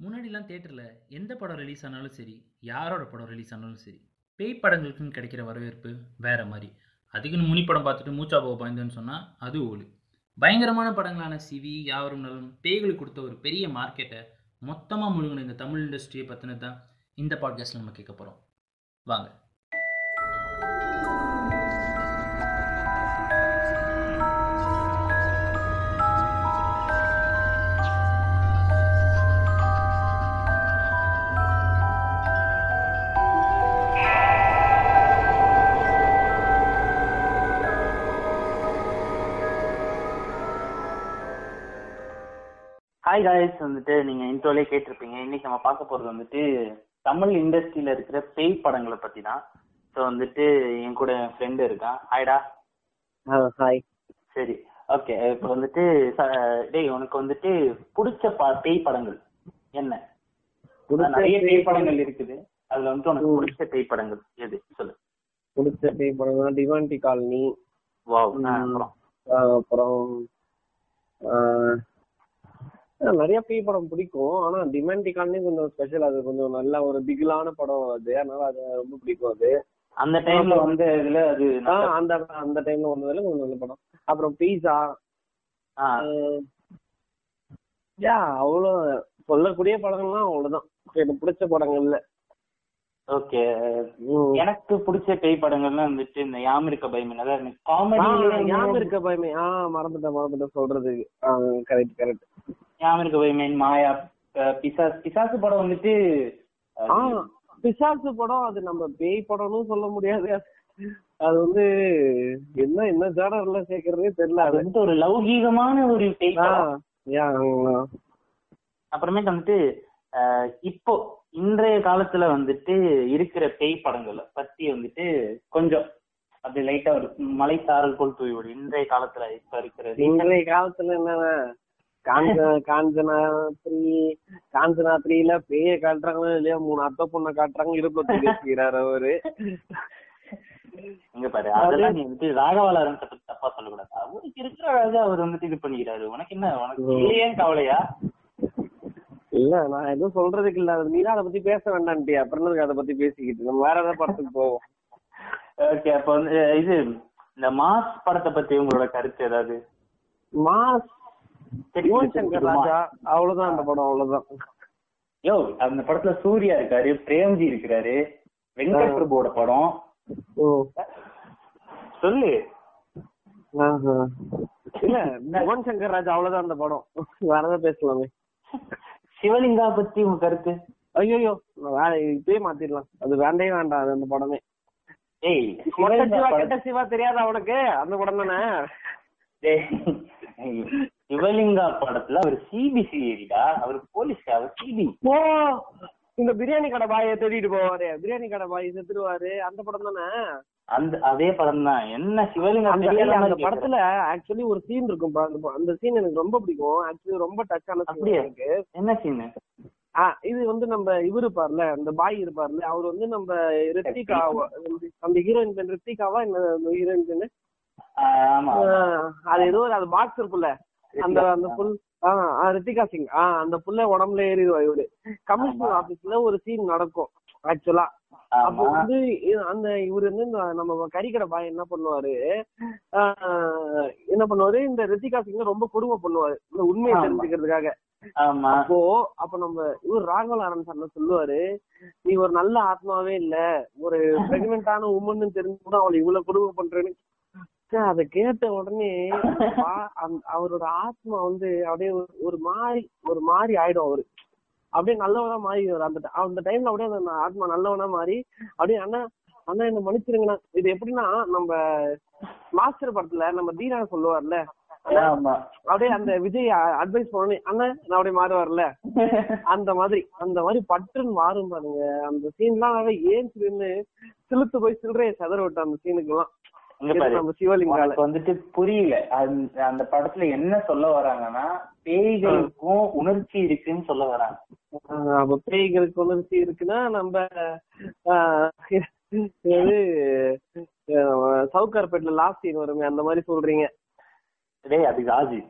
முன்னாடிலாம் தேட்டரில் எந்த படம் ரிலீஸ் ஆனாலும் சரி யாரோட படம் ரிலீஸ் ஆனாலும் சரி பேய் படங்களுக்குன்னு கிடைக்கிற வரவேற்பு வேற மாதிரி. அதுக்குன்னு முனி படம் பார்த்துட்டு மூச்சா போக பயந்துன்னு சொன்னால் அது ஓலு. பயங்கரமான படங்களான சிவி யாவரும் நலம் பேய்களுக்கு கொடுத்த ஒரு பெரிய மார்க்கெட்டை மொத்தமாக முழுங்கின இந்த தமிழ் இண்டஸ்ட்ரியை பற்றினது தான் இந்த பாட்காஸ்ட்டில் நம்ம கேட்க போகிறோம் வாங்க. ஹாய் காய்ஸ் வந்துட்டு நீங்க இன்ட்ரோலே கேட்டிருப்பீங்க. இன்னைக்கு நம்ம பார்க்க போறது வந்துட்டு தமிழ் இண்டஸ்ட்ரியில இருக்கிற பேய் படங்களை பத்தி தான் ஸோ வந்துட்டு என் கூட என் ஃப்ரெண்டு இருக்கான். ஹாய்டா ஹாய் சரி. ஓகே இப்போ வந்துட்டு டேய் உனக்கு வந்துட்டு பிடிச்ச பேய் படங்கள் என்ன? நிறைய பேய் படங்கள் இருக்குது. அதுல வந்துட்டு உனக்கு பிடிச்ச பேய் படங்கள் எது? சொல்லு. பிடிச்ச பேய் படம்னா டிவான்டி காலனி வாவ். அப்புறம் ஆஹ் அப்புறம் ஆஹ் ஆஹ் நிறைய பேய் படம் பிடிக்கும். ஆனா டிமாண்டி காலனி கொஞ்சம் ஸ்பெஷல் அது கொஞ்சம் நல்ல ஒரு பிகிலான படம். அது அதனால அது ரொம்ப பிடிக்கும் அது. அந்த டைம்ல வந்து இதுல அது அந்த அந்த டைம்ல வந்ததுல கொஞ்சம் நல்ல படம். அப்புறம் பீஸா யா அவ்வளோ சொல்லக்கூடிய படங்கள்லாம் அவ்வளவுதான் எனக்கு பிடிச்ச படங்கள்ல. ஓகே. எனக்கு பிடிச்ச பேய் படங்கள்லாம் வந்துட்டு இந்த யாம் இருக்க ஆ, ஞாபகம் காமெடி இருக்க பயமே. ஆ மறந்துட்டேன் மறந்துட்டேன் சொல்றதுக்கு. கரெக்ட் கரெக்ட் ஞாபகம் இருக்க மாயா பிசாஸ் பிசாசு படம் வந்துட்டு பிசாசு படம் அது நம்ம பேய் படம்னு சொல்ல முடியாது. அது வந்து என்ன என்ன ஜானர்ல சேர்க்கறதே தெரியல. அது வந்துட்டு ஒரு லௌகீகமான ஒரு. அப்புறமேட்டு வந்துட்டு இப்போ இன்றைய காலத்துல வந்துட்டு இருக்கிற பேய் படங்களை பத்தி வந்துட்டு கொஞ்சம் அப்படி லைட்டா ஒரு மலை சாரல் போல் தூவி விடும் இன்றைய காலத்துல இப்ப இருக்கிற இன்றைய காலத்துல என்னன்னா காஞ்ச காஞ்சனா த்ரீ காஞ்சனா த்ரீல பேய காட்டுறாங்களோ இல்லையா மூணு அத்தை பொண்ணை காட்டுறாங்க இடுப்புல தூக்கி வச்சுக்கிறாரு அவரு. இங்க பாரு அதெல்லாம் நீ வந்துட்டு ராகவாளரன் பத்தி தப்பா சொல்லக்கூடாது. அவருக்கு இருக்கிற அழகா அவர் வந்துட்டு இது பண்ணிக்கிறாரு. உனக்கு என்ன? உனக்கு ஏன் கவலையா? இல்ல நான் எதுவும் சொல்றதுக்கு இல்ல. அது நீதான் அதை பத்தி பேச வேண்டான்ட்டி அப்புறம் அதை பத்தி பேசிக்கிட்டு? நம்ம வேற ஏதாவது படத்துக்கு போவோம். ஓகே அப்ப வந்து இது இந்த மாஸ் படத்தை பத்தி உங்களோட கருத்து ஏதாவது? மாஸ் யுவன் சங்கர் ராஜா அவ்வளவுதான் அந்த படம் அவ்வளவுதான். யோ அந்த படத்துல சூர்யா இருக்காரு பிரேம்ஜி இருக்கிறாரு வெங்கட் பிரபுவோட படம். சொல்லு. இல்ல யுவன் சங்கர் ராஜா அவ்வளவுதான் அந்த படம். வேற ஏதாவது பேசலாமே. சிவலிங்கா பத்தி உங்க கருத்து? ஐயோ வேற இப்பயே மாத்திடலாம். அது வேண்டே வேண்டாம் அது அந்த படமே. ஏய் சிவா கெட்ட சிவா தெரியாதா அவனுக்கு அந்த படம் தானே? சிவலிங்கா படத்துல அவர் சிபிசிஐடிடா அவர் போலீஸ் அவர் சிபி ஓ இந்த பிரியாணி கடை பாயை தேடிட்டு போவாரு. பிரியாணி கடை பாய் செத்துருவாரு. அந்த படம் தானே? அந்த அதே படம் தான். என்ன சிவலிங்கா அந்த. படத்துல ஆக்சுவலி ஒரு சீன் இருக்கும் அந்த அந்த சீன் எனக்கு ரொம்ப பிடிக்கும். ஆக்சுவலி ரொம்ப டச் ஆன அப்படியா? எனக்கு. என்ன சீனு இது வந்து நம்ம இவரு இருப்பார்ல அந்த பாய் இருப்பார்ல. அவர் வந்து நம்ம ரித்திகா அந்த ஹீரோயின் பேர் ரித்திகாவா? என்ன ஹீரோயின் ஆ, அது ஏதோ ஒரு அது பாக்ஸ் இருக்குல்ல அந்த அந்த புல் ஆ ஆ, ரித்திகா சிங். ஆ அந்த புள்ள உடம்புல ஏறிடுவா இவரு. கமிஷனர் ஆபீஸ்ல ஒரு சீன் நடக்கும் ஆக்சுவலா அப்போ வந்து அந்த இவரு வந்து இந்த நம்ம கறிக்கடை பாய் என்ன பண்ணுவாரு? ஆஹ் என்ன பண்ணுவாரு? இந்த ரித்திகா சிங்க ரொம்ப கொடுமை பண்ணுவாரு. இந்த உண்மையை. தெரிஞ்சுக்கிறதுக்காக. அப்போ அப்ப நம்ம இவர் ராகவலாரன் சார் சொல்லுவாரு நீ ஒரு நல்ல ஆத்மாவே இல்ல. ஒரு பிரெக்னென்டான உமன் தெரிஞ்சு கூட அவளை இவ்வளவு கொடுமை பண்றேன்னு அத கேட்ட உடனே அவரோட ஆத்மா வந்து அப்படியே ஒரு- மாதிரி ஒரு மாதிரி ஆயிடும் அவரு. அப்படியே நல்லவனா மாறிடுவாரு. அந்த அந்த டைம்ல அப்படியே அந்த ஆத்மா நல்லவனா மாறி அப்படியே அண்ணா அண்ணா என்ன மன்னிச்சிருங்கண்ணா. இது எப்படின்னா நம்ம மாஸ்டர் படத்துல நம்ம தீனா சொல்லுவார்ல அப்படியே அந்த விஜய் அட்வைஸ் பண்ணி அண்ணா நான் அப்படியே மாறுவார்ல. அந்த மாதிரி அந்த மாதிரி பட்டுன்னு மாறும் பாருங்க. அந்த சீன்லாம் ஏன் நின்னு சிலுத்து போய் சில்லறைய செதற விட்ட அந்த சீனுக்கு எல்லாம் உனக்கு வந்துட்டு புரியல. அந்த படத்துல என்ன சொல்ல வராங்கன்னா பேய்களுக்கும் உணர்ச்சி இருக்குன்னு சொல்ல வராங்க. அப்ப பேய்களுக்கு உணர்ச்சி இருக்குன்னா நம்ம சவுகார்பேட்ல லாஸ்ட் சீன் வருமே அந்த மாதிரி சொல்றீங்க. டேய் அது காஜி.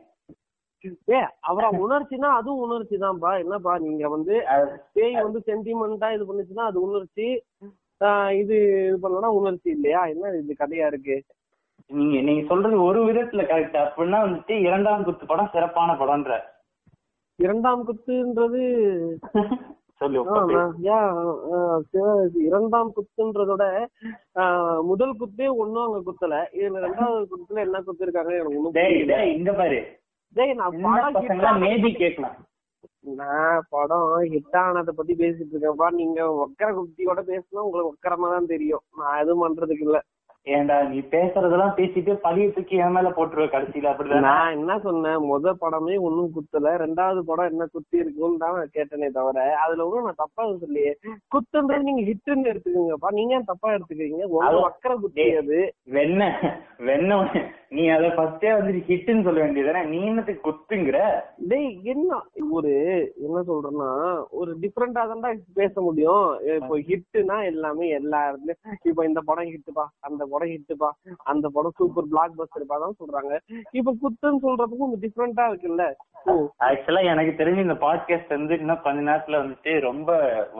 ஏ அவரா உணர்ச்சினா அதுவும் உணர்ச்சி தான்ப்பா என்னப்பா நீங்க வந்து பேய் வந்து சென்டிமெண்டா இது பண்ணுச்சுன்னா அது உணர்ச்சி. இது இது பண்ணனா உணர்ச்சி இல்லையா? என்ன இது கதையா இருக்கு? நீங்க நீங்க சொல்றது ஒரு விதத்துல கரெக்ட் அப்படின்னா வந்துட்டு இரண்டாம் குத்து படம் சிறப்பான படம்ன்ற. இரண்டாம் குத்துன்றது இரண்டாம் குத்துன்றதோட முதல் குத்தே ஒண்ணும் அங்க குத்தல. இதுல ரெண்டாவது குத்துல என்ன குத்து இருக்காங்க எனக்கு ஒண்ணும் இங்க பாரு. டேய் நான் படம் மேபி கேட்கலாம் நான் படம் ஹிட் ஆனதை பத்தி பேசிட்டு இருக்கேன்ப்பா. நீங்க ஒக்கர குத்தியோட பேசினா உங்களுக்கு ஒக்கரமா தான் தெரியும். நான் எதுவும் பண்றதுக்கு இல்ல. ஏன்டா நீ பேசுறதெல்லாம் பேசிட்டு பழிய தூக்கி என் மேல போட்டுருவ கடைசியில அப்படிதான்? நான் என்ன சொன்னேன்? முத படமே ஒண்ணும் குத்தல. ரெண்டாவது படம் என்ன குத்தி இருக்குன்னு தான் நான் கேட்டனே தவிர அதுல ஒண்ணும் நான் தப்பா சொல்லியே குத்துன்றது நீங்க ஹிட்னு எடுத்துக்கோங்கப்பா. நீங்க தப்பா எடுத்துக்கிறீங்க? அது- வக்கர குத்தி அது. வெண்ண வெண்ண நீ அத ஃபர்ஸ்டே வந்துட்டு ஹிட்னு சொல்ல வேண்டியதுதானே நீ என்னத்துக்கு குத்துங்கிற? டேய் என்ன? ஒரு என்ன சொல்றேன்னா ஒரு டிஃப்ரெண்டா தான்டா பேச முடியும். இப்போ ஹிட்னா எல்லாமே எல்லா இடத்துலயும். இப்போ இந்த படம் ஹிட்டுப்பா அந்த படம் ஹிட்டுப்பா அந்த படம் சூப்பர் பிளாக் பஸ்டர்ப்பா தான் சொல்றாங்க. இப்போ குத்துன்னு சொல்றதுக்கும் கொஞ்சம் டிஃப்ரெண்டா இருக்குல்ல? ஆக்சுவலா எனக்கு தெரிஞ்சு இந்த பாட்காஸ்ட் வந்து இன்னும் கொஞ்ச நேரத்துல வந்துட்டு ரொம்ப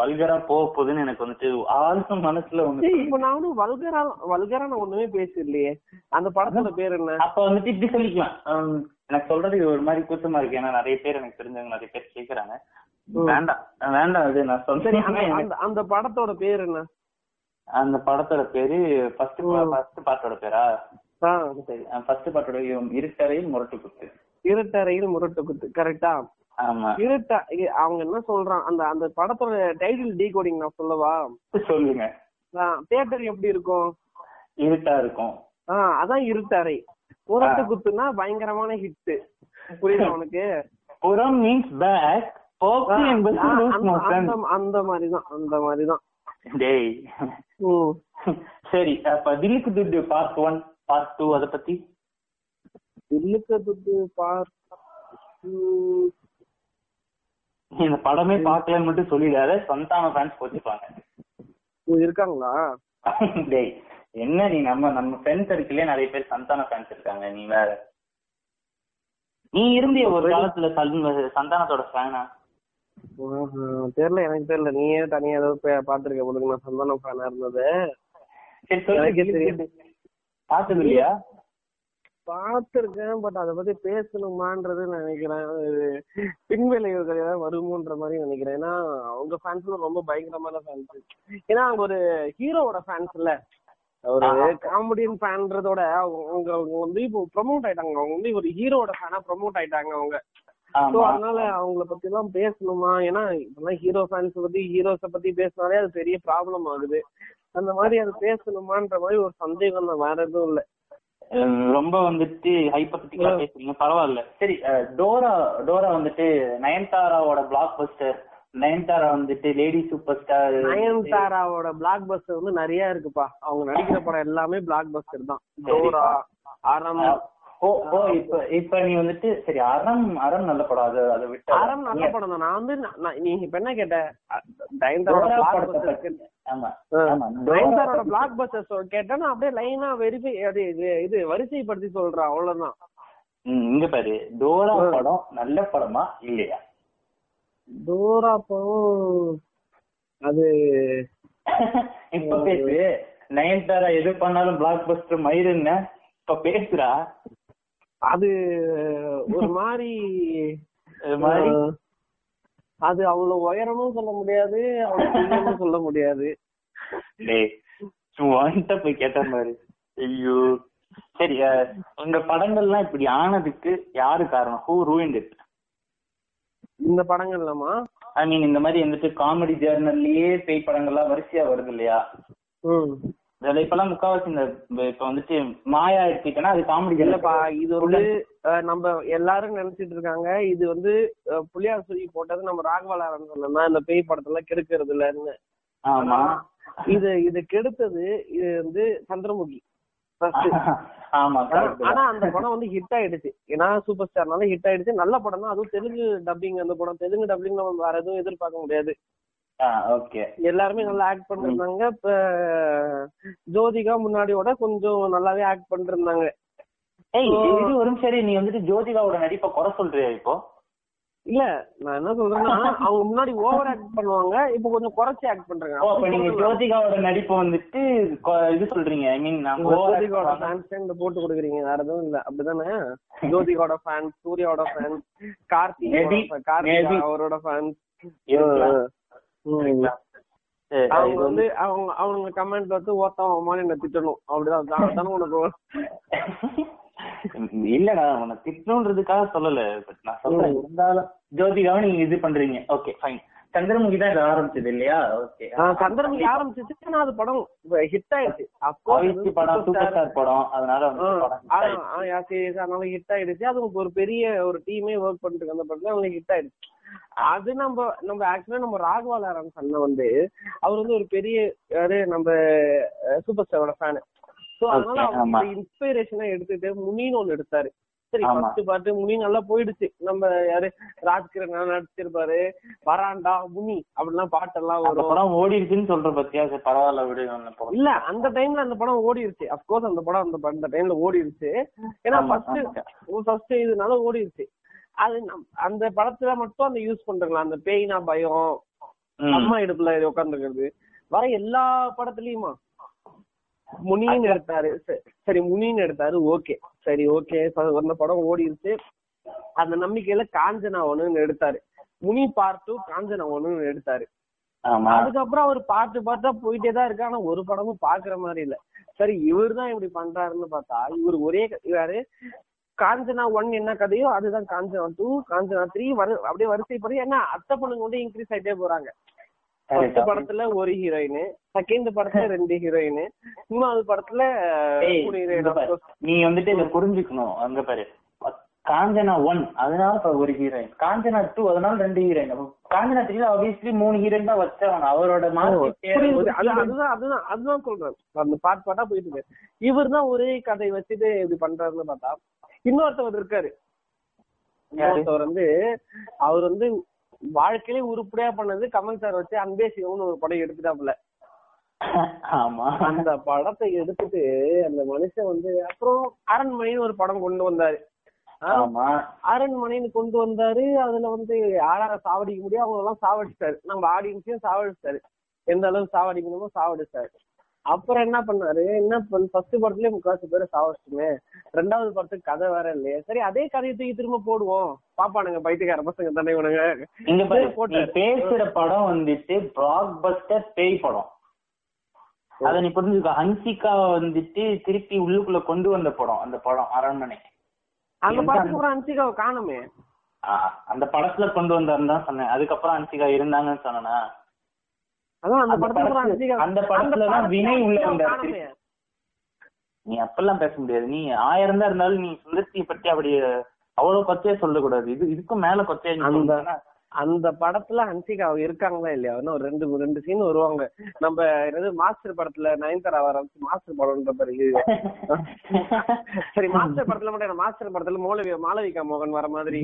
வல்கரா போக போகுதுன்னு எனக்கு வந்துட்டு ஆழ்ந்த மனசுல வந்து இப்போ நான் ஒன்னும் வல்கரா வல்கரா நான் ஒண்ணுமே பேசலையே. அந்த படத்தோட பேர் என்ன அப்ப வந்துட்டு இப்படி சொல்லிக்கலாம். எனக்கு சொல்றது ஒரு மாதிரி கூச்சமா இருக்கு. ஏன்னா நிறைய பேர் எனக்கு தெரிஞ்சவங்க நிறைய பேர் கேக்குறாங்க. வேண்டாம். வேண்டாம் அது நான் சொல்றேன் அந்த- படத்தோட பேர் என்ன? அந்த படத்தோட பேரு ஃபர்ஸ்ட் ஃபர்ஸ்ட் பாட்டோட பேரா? ஃபர்ஸ்ட் பாட்டோட இருட்டறையில் முரட்டு குத்து இருட்டறையில் முரட்டு குத்து கரெக்டா ஆமா. இருட்டா அவங்க என்ன சொல்றான்? அந்த அந்த படத்தோட டைட்டில் டீ கோடிங் நான் சொல்லவா? சொல்லுங்க. தியேட்டர் எப்படி இருக்கும்? இருட்டா இருக்கும். ஆ அதான் இருட்டறை முரட்டு குத்துனா பயங்கரமான ஹிட் புரியுதா உனக்கு? புறம் மீன்ஸ் பேக் போக்கு என்பது அந்த- மோஷன் அந்த- அந்த மாதிரிதான் டேய். சரி அப்ப தில்லுக்கு துட்டு பார்ட் ஒன் பார்ட் டூ அத பத்தி? தில்லுக்கு துட்டு பார் ம், நீ இந்த படமே பார்க்கலன்னு மட்டும் சொல்லிடாத. சந்தான ஃபேன்ஸ் போச்சுப்பாங்க இருக்காங்களா? டேய். என்ன நீ நம்ம நம்ம ஃப்ரெண்ட்ஸ் சர்க்கிளே நிறைய பேர் சந்தான ஃபேன்ஸ் இருக்காங்க நீ வேற. நீ இருந்திய ஒரு காலத்துல சந்தானத்தோட ஃபேனா தெரியல எனக்கு தெரியல. நீயே தனியா ஏதோ பாத்திருக்க போதுக்கு நான் சந்தானம் ஃபேனா இருந்தது. பார்த்தது இல்லையா? பாத்திருக்கேன் பட் அத பத்தி பேசணுமான்றது நான் நினைக்கிறேன் பின்விளைவுகள் ஏதாவது வருமோன்ற மாதிரி நினைக்கிறேன். ஏன்னா அவங்க ஃபேன்ஸ்ல ரொம்ப பயங்கரமான ஃபேன்ஸ் ஏன்னா அவங்க ஒரு ஹீரோவோட ஃபேன்ஸ் இல்ல ஒரு காமெடியன் ஃபேன்றதோட அவங்க அவங்க வந்து இப்போ ப்ரமோட் ஆயிட்டாங்க. அவங்க வந்து ஒரு ஹீரோவோட ஃபேனா ப்ரமோட் ஆயிட்டாங்க அவங்க. சோ அதனால அவங்கள பத்தி எல்லாம் பேசணுமா? ஏன்னா இப்பெல்லாம் ஹீரோ ஃபேன்ஸ் பத்தி ஹீரோஸ பத்தி பேசினாலே அது பெரிய ப்ராப்ளம் ஆகுது. அந்த மாதிரி அது பேசணுமான்ற மாதிரி ஒரு சந்தேகம் தான். வேற எதுவும் இல்ல. ரொம்ப வந்துட்டு ஹைப்பத்திக்கலா பேசுறீங்க. பரவாயில்ல. சரி டோரா டோரா வந்துட்டு நயன்தாராவோட பிளாக் பஸ்டர் நயன்தாரா வந்துட்டு லேடி சூப்பர் ஸ்டார் நயன்தாராவோட பிளாக் பஸ்டர் வந்து நிறைய இருக்குப்பா. அவங்க நடிக்கிற படம் எல்லாமே பிளாக் பஸ்டர் தான் டோரா அறம் ஓ ஓ இப்ப இப்ப நீ வந்துட்டு சரி அறம் அறம் நல்ல படம். அது அதை விட்டு அறம் நல்ல படம் தான். நான் வந்து நீ இப்ப என்ன கேட்ட? நயன்தாரோட பிளாக் பஸ்டர் ஆமா ஆ. ஆமா. டோரா நயன்தாரோட பத்தி- பிளாக் பஸ்டர் கேட்டா நான் அப்படியே லைனா வெரிஃபை அது இது இது வரிசைப்படுத்தி சொல்றேன். அவ்வளவுதான். இங்க பாரு. டோரா படம் நல்ல படமா இல்லையா? டோரா படம் அது இப்ப பேசு. நயன்தாரா எது பண்ணாலும் பிளாக் பஸ்டர் மயிருன்னு இப்ப பேசுறா. அது ஒரு மாதிரி அது அவ்வளவு உயரமும் சொல்ல முடியாது அவ்வளவு சொல்ல முடியாது. டேய் உன்கிட்ட போய் கேட்ட மாதிரி ஐயோ. சரி உங்க படங்கள்லாம் இப்படி ஆனதுக்கு யாரு காரணம்? ஹூ ரூயிண்ட் இட் இந்த படங்கள்லமா ஐ மீன் இந்த மாதிரி வந்துட்டு காமெடி ஜேர்னல்லயே பேய் படங்கள்லாம் வரிசையா வருது இல்லையா? ம். இதுல இப்பெல்லாம் முக்காவாசி இந்த இப்ப வந்துட்டு மாயா எடுத்துக்கிட்டேன்னா அது காமெடி இல்லப்பா இது வந்து நம்ம எல்லாரும் நினைச்சிட்டு இருக்காங்க. இது வந்து அஹ், புலியார் சுழி போட்டது நம்ம ராகவலாரன் சொன்னா இந்த பேய் படத்துல கெடுக்கிறது இல்லன்னு. ஆமா. இது இது கெடுத்தது இது வந்து சந்திரமுகி. ஆனா-. அந்த படம் வந்து ஹிட் ஆயிடுச்சு. ஏன்னா சூப்பர் ஸ்டார்னால ஹிட் ஆயிடுச்சு. நல்ல படம் தான் அதுவும் தெலுங்கு டப்பிங் அந்த படம். தெலுங்கு டப்பிங் நம்ம வேற எதுவும் எதிர்பார்க்க முடியாது. எல்லாருமே நல்லா ஆக்ட் பண்ணிருந்தாங்க. இப்ப ஜோதிகா முன்னாடியோட கொஞ்சம் நல்லாவே ஆக்ட் பண்ணிருந்தாங்க. ஏய் இது ஒரு இரு, நீ வந்துட்டு ஜோதிகாவோட நடிப்பை குறை சொல்றியா இப்போ? இல்ல நான் என்ன சொல்றேன்னா அவங்க முன்னாடி ஓவர் ஆக்ட் பண்ணுவாங்க இப்போ கொஞ்சம் குறைச்சி ஆக்ட் பண்றாங்க. ஓ அப்ப நீங்க ஜோதிகாவோட நடிப்பை வந்துட்டு இது சொல்றீங்க ஐ மீன் நான் ஜோதிகாவோட ஃபேன்ஸ் இந்த போட்டு கொடுக்குறீங்க வேற எதுவும் இல்ல அப்படிதானே? ஜோதிகாவோட ஃபேன்ஸ் சூர்யாவோட ஃபேன்ஸ் கார்த்திக் கார்த்திக். அவரோட ஃபேன்ஸ் அவங்க வந்து அவங்க அவங்க கமெண்ட் வந்து ஓத்தம் அவமான என்ன திட்டணும் அப்படிதான் தானே உனக்கு இல்லடா உன்னை திட்டணுன்றதுக்காக சொல்லல. பட் நான் சொல்றேன். இருந்தாலும் ஜோதிகாவை நீங்க இது பண்றீங்க. ஓகே ஃபைன் சந்திரமுகி தான் இது ஆரம்பிச்சது இல்லையா? ஓகே சந்திரமுகி ஆரம்பிச்சிச்சு ஆனா அது படம் ஹிட் ஆயிடுச்சு. அவிச்சி படம் சூப்பர் ஸ்டார் படம். அதனால. அதனால ஹிட் ஆயிடுச்சு. அது ஒரு பெரிய ஒரு டீமே ஒர்க் பண்ணிட்டு அந்த படத்துல அவங்களுக்கு ஹிட் ஆயிடுச்சு. அது நம்ம நம்ம ஆக்சுவலா நம்ம ராகவா லாரன்ஸ் அண்ணன் வந்து அவர் வந்து ஒரு பெரிய யாரு நம்ம சூப்பர் ஸ்டாரோட ஃபேனு சோ அதனால. அவர் இன்ஸ்பிரேஷனா எடுத்துட்டு முனின்னு ஒண்ணு எடுத்தாரு. சரி. ஃபர்ஸ்ட் பாட்டு முனி நல்லா போயிடுச்சு. நம்ம யாரு? ராஜ்கிரண் நடிச்சிருப்பாரு. வராண்டா முனி அப்படிலாம் பாட்டெல்லாம் வரும். படம் ஓடிடுச்சுன்னு சொல்ற பத்தியா? பரவாயில்ல விடு இல்ல அந்த டைம்ல அந்த படம் ஓடிடுச்சு அப்கோர்ஸ் அந்த படம் அந்த அந்த டைம்ல ஓடிடுச்சு ஏன்னா ஃபர்ஸ்ட். ஃபர்ஸ்ட் இதனால ஓடிடுச்சு அது அந்த படத்துல மட்டும் அந்த யூஸ் பண்றாங்களா? அந்த பேய்னா பயம். அம்மா இடுப்புல உட்காந்துருக்கிறது வர எல்லா படத்துலயுமா? முனின்னு எடுத்தாரு. சரி முனின்னு எடுத்தாரு. ஓகே. சரி ஓகே. அந்த படம் ஓடிடுச்சு அந்த நம்பிக்கையில காஞ்சனா ஒண்ணுன்னு எடுத்தாரு. முனி பார்ட் டூ காஞ்சனா ஒண்ணுன்னு எடுத்தாரு. அதுக்கப்புறம் அவர் பாட்டு பாட்டா போயிட்டே தான் இருக்கு ஆனா ஒரு படமும் பாக்குற மாதிரி இல்ல. சரி இவர் தான் இப்படி பண்றாருன்னு பார்த்தா இவர் ஒரே இவரு காஞ்சனா ஒன் என்ன கதையோ அதுதான் காஞ்சனா டூ காஞ்சனா த்ரீ வரு அப்படியே வரிசைப்படி ஏன்னா அத்தை பொண்ணுங்க வந்து இன்க்ரீஸ் ஆயிட்டே போறாங்க. ஃபர்ஸ்ட் படத்துல ஒரு ஹீரோயின் செகண்ட் படத்துல ரெண்டு ஹீரோயின் மூணாவது படத்துல. நீ வந்துட்டு இதை புரிஞ்சுக்கணும். அங்க பாரு. காஞ்சனா ஒன் அதனால ஒரு ஹீரோயின் காஞ்சனா டூ அதனால ரெண்டு ஹீரோயின் காஞ்சனா த்ரீல ஆப்வியஸ்லி மூணு ஹீரோயின் தான் வச்சவங்க. அவரோட அதுதான் அதுதான் அதுதான் சொல்றேன். அந்த பாட் பாட்டா போயிட்டு இருக்கு. இவர் தான் ஒரே கதை வச்சுட்டு இப்படி பண்றாருன்னு பார்த்தா இன்னொருத்தவர் இருக்காரு. இன்னொருத்தவர் வந்து அவர் வந்து வாழ்க்கையிலே உருப்படியா பண்ணது கமல் சார் வச்சு அன்பே சிவம்னு ஒரு படம் எடுத்துட்டாப்புல. ஆமா. அந்த படத்தை எடுத்துட்டு அந்த மனுஷன் வந்து அப்புறம் அரண்மனைன்னு ஒரு படம் கொண்டு வந்தாரு. அரண்மனைன்னு கொண்டு வந்தாரு. அதுல வந்து யாரார சாவடிக்க முடியும் அவங்க எல்லாம் சாவடிச்சிட்டாரு நம்ம ஆடியன்ஸையும் சாவடிச்சிட்டாரு எந்த அளவுக்கு சாவடிக்கணுமோ சாவடிச்சிட்டாரு அப்புறம் என்ன பண்ணாரு? என்ன ஃபர்ஸ்ட் படத்துலயே முக்காசு பேரை சாவடிச்சுமே ரெண்டாவது படத்துக்கு கதை வேற இல்லையே. சரி அதே கதையை தூக்கி திரும்ப போடுவோம். பாப்பானுங்க பைத்தியக்கார பசங்க தானே இவனுங்க. இங்க போட்டாரு. பேசுற படம் வந்துட்டு பிளாக் பஸ்டர் பேய் படம். அத நீ புரிஞ்சுக்க. ஹன்சிகா வந்துட்டு திருப்பி உள்ளுக்குள்ள கொண்டு வந்த படம் அந்த படம் அரண்மனை. அந்த படத்துக்கு அப்புறம் அன்சிகாவை காணுமே. அந்த படத்துல கொண்டு வந்தாருன்னு தான் சொன்னேன். அதுக்கப்புறம் ஹன்சிகா இருந்தாங்கன்னு சொன்னனா? அதான் அந்த படத்துல- அந்த படத்துல தான் வினய் உள்ள வந்தாரு. நீ அப்பெல்லாம் பேச முடியாது. நீ ஆயிரம் தான் இருந்தாலும் நீ சுந்தர்த்தியை பத்தி அப்படி அவ்வளவு கொச்சையா சொல்லக்கூடாது. இது இதுக்கும் மேல கொச்சையா அந்த- படத்துல ஹன்சிகா இருக்காங்களா இல்லையா? ஒரு ரெண்டு ரெண்டு சீன் வருவாங்க. நம்ம என்னது மாஸ்டர் படத்துல நயன்தாரா வர மாஸ்டர் படம்ன்ற பிறகு சரி மாஸ்டர் படத்துல மட்டும் மாஸ்டர் படத்துல மோலவி மாளவிகா மோகன் வர மாதிரி.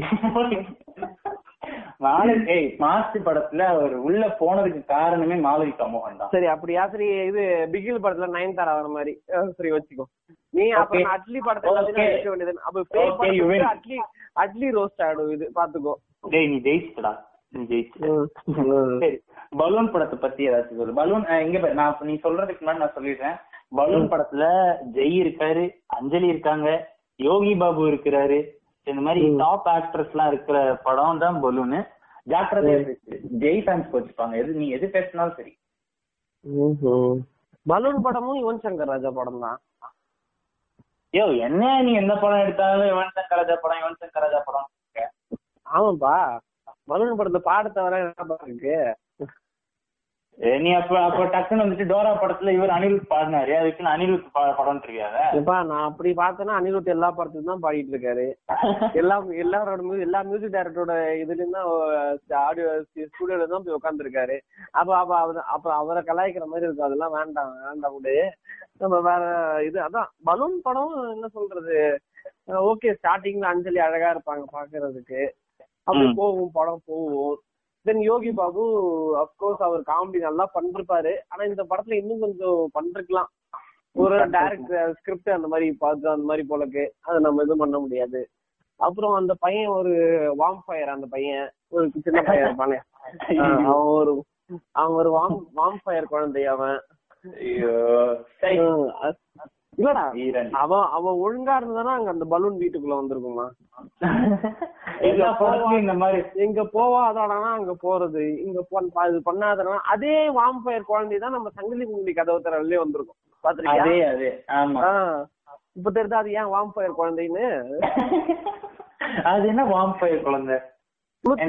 மாஸ்டர் படத்துல அவர் உள்ள போனதுக்கு காரணமே மாலவிகா மோகன் தான். சரி அப்படியா? சரி இது பிகில் படத்துல நயன்தாரா வர மாதிரி. சரி வச்சுக்கோ. நீ Okay. அட்லி படத்துல அப்ப அட்லி ரோஸ்ட் ஆடும் இது. பாத்துக்கோ. டேய் நீ ஜெயிச்சுடா நீ ஜெயிச்சுட்ட சரி. பலூன் படத்தை பத்தி ஏதாச்சும் சொல்லு. பலூன் இங்க பாரு, நான் நீ சொல்றதுக்கு முன்னாடி நான் சொல்லிடுறேன். பலூன் படத்துல ஜெய் இருக்காரு அஞ்சலி இருக்காங்க யோகி பாபு இருக்கிறாரு. இந்த மாதிரி. டாப் ஆக்ட்ரஸ் எல்லாம் இருக்கிற படம் தான் பலூனு. ஜாக்கிரதையா ஜெய் ஃபேன்ஸ் வச்சுப்பாங்க எது நீ எது பேசினாலும் சரி. பலூன் படமும் யுவன் சங்கர் ராஜா படம் தான். யோ என்ன நீ எந்த படம் எடுத்தாலும் யுவன் சங்கர் ராஜா படம் யுவன் சங்கர் ராஜா படம்? ஆமாப்பா பலூன் படத்துல பாட தவிர என்ன இருக்கு? நீ அப்ப அப்ப டக்குன்னு வந்துட்டு டோரா படத்துல இவர் அனிருத் பாடினாரு. அதுக்கு அனிருத் படம் தெரியாத எப்பா நான் அப்படி பார்த்தேன்னா அனிருத் எல்லா படத்துக்கும் தான் பாடிட்டு இருக்காரு எல்லா எல்லாரோட எல்லா மியூசிக் டைரக்டரோட இதுலயும் தான் ஆடியோ ஸ்டுடியோல தான் போய் உட்காந்துருக்காரு அப்ப அப்ப அவ- அப்ப அவரை கலாய்க்கிற மாதிரி இருக்கும். அதெல்லாம் வேண்டாம் வேண்டாம் விடு. நம்ம வேற இது அதான் பலூன் படம் என்ன சொல்றது? ஓகே ஸ்டார்டிங்ல அஞ்சலி அழகா இருப்பாங்க பாக்குறதுக்கு. அப்படி. போகும் படம் போகும். Then Yogi Babu of course our comedy நல்லா பண்ணிருப்பாரு. ஆனா இந்த படத்துல இன்னும் கொஞ்சம் பண்ணிருக்கலாம். ஒரு டைரக்ட் ஸ்கிரிப்ட் அந்த மாதிரி பார்த்து அந்த மாதிரி போலக்கு அதை நம்ம இது பண்ண முடியாது. அப்புறம் அந்த பையன் ஒரு வாம் ஃபயர் அந்த பையன். ஒரு சின்ன பையன் இருப்பானே அவன் ஒரு அவன் ஒரு வாம் வாம் ஃபயர் குழந்தை அவன். இல்லடா. அவன் அவன் ஒழுங்கா இருந்தானா அங்க அந்த பலூன் வீட்டுக்குள்ள வந்திருக்குமா? இங்க போவாதானா அங்க போறது? இங்க போ- இது பண்ணாதனா அதே வாம்பயர் குழந்தை தான் நம்ம சங்கிலி முங்கிலி கதவு தரவிலே வந்திருக்கும். அதே அதே. ஆஹ் இப்ப தெரியுதா அது ஏன் வாம்பயர் குழந்தைன்னு? அது என்ன வாம்பயர் குழந்தை?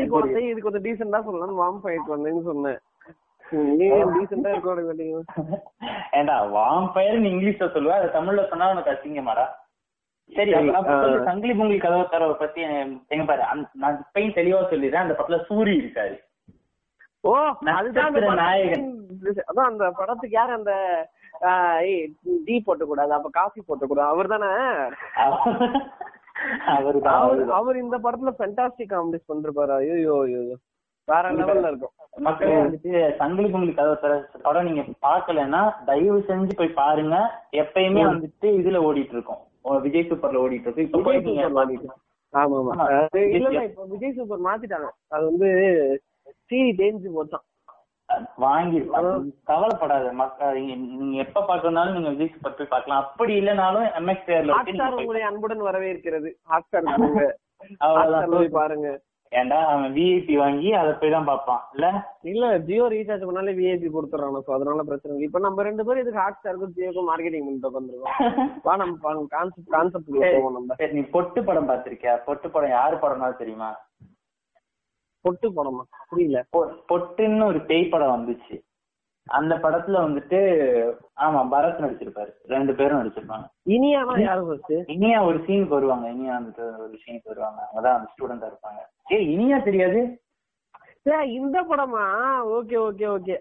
குழந்தை இது கொஞ்சம் டீசெண்டா சொல்லலாம் வாம்பயர் குழந்தைன்னு சொன்னேன். ஏண்டா வாம்பயர் இங்கிலீஷ்ல சொல்லுவ? அது தமிழ்ல சொன்னா உனக்கு அசிங்கமாடா. சரி சங்கிலி பொங்கலி கதவை தரவை பத்தி எங்க பாரு நான் இப்பயும் தெளிவா சொல்லிடுறேன். அந்த படத்துல சூரி இருக்காரு. ஓ அதுதான் நாயகன். அதான் அந்த படத்துக்கு யாரு அந்த டீ போட்டு கூடாது அப்ப காஃபி போட்டு கூடாது அவர் தானே அவருதான் அவர் அவருதான். அவர் இந்த படத்துல ஃபென்டாஸ்டிக் காமெடிஸ் பண்றாரு ஐயோ ஐயோ வேற லெவல்ல இருக்கும். மக்களே வந்துட்டு சங்கிலி பொங்கலி கதவை படம் நீங்க பாக்கலைன்னா தயவு செஞ்சு போய் பாருங்க. எப்பயுமே வந்துட்டு இதுல ஓடிட்டு இருக்கும் விஜய் சூப்பர்ல ஓடிட்டு இருக்கு இப்ப போய் நீங்க. ஆமா. ஆமா இல்ல இப்ப விஜய் சூப்பர் மாத்திட்டாங்க. அது வந்து சீரி தேஞ்சு போச்சான் வாங்கி கவலைப்படாத. மக்கள் நீங்க எப்ப பாக்கணும்னாலும் நீங்க விஜய் சூப்பர் போய் பார்க்கலாம். அப்படி இல்லைனாலும் எம்எக்ஸ் தேர்ல ஹாட்ஸ்டார் உங்களை அன்புடன் வரவேற்கிறது. ஹாட்ஸ்டார் போய் பாருங்க. ஏன்டா அவன் விஐபி வாங்கி அதை போய் தான் பார்ப்பான். இல்ல? இல்ல ஜியோ ரீசார்ஜ் பண்ணாலே விஐபி கொடுத்துறாங்க சோ அதனால பிரச்சனை இல்லை. இப்ப நம்ம ரெண்டு பேரும் இதுக்கு ஹாட்ஸ்டாருக்கும் ஜியோக்கும் மார்க்கெட்டிங் பண்ணிட்டு உட்காந்துருக்கோம் வா நம்ம கான்செப்ட் கான்செப்ட் நம்ம. நீ பொட்டு படம் பாத்திருக்கியா பொட்டு படம் யாரு படம்னா தெரியுமா? பொட்டு படமா? புரியல. பொட்டுன்னு ஒரு பேய் படம் வந்துச்சு. அந்த படத்துல வந்துட்டு ஆமா பரத் நடிச்சிருப்பாரு. ரெண்டு பேரும் நடிச்சிருப்பாங்க. இனியானா யாரு ஃபர்ஸ்ட் இனியா ஒரு சீனுக்கு வருவாங்க. இனியா வந்துட்டு ஒரு சீனுக்கு வருவாங்க. அவங்கதான் அந்த ஸ்டூடெண்டா இருப்பாங்க. ஏய் இனியா தெரியாது? இந்த படமா? Okay okay okay.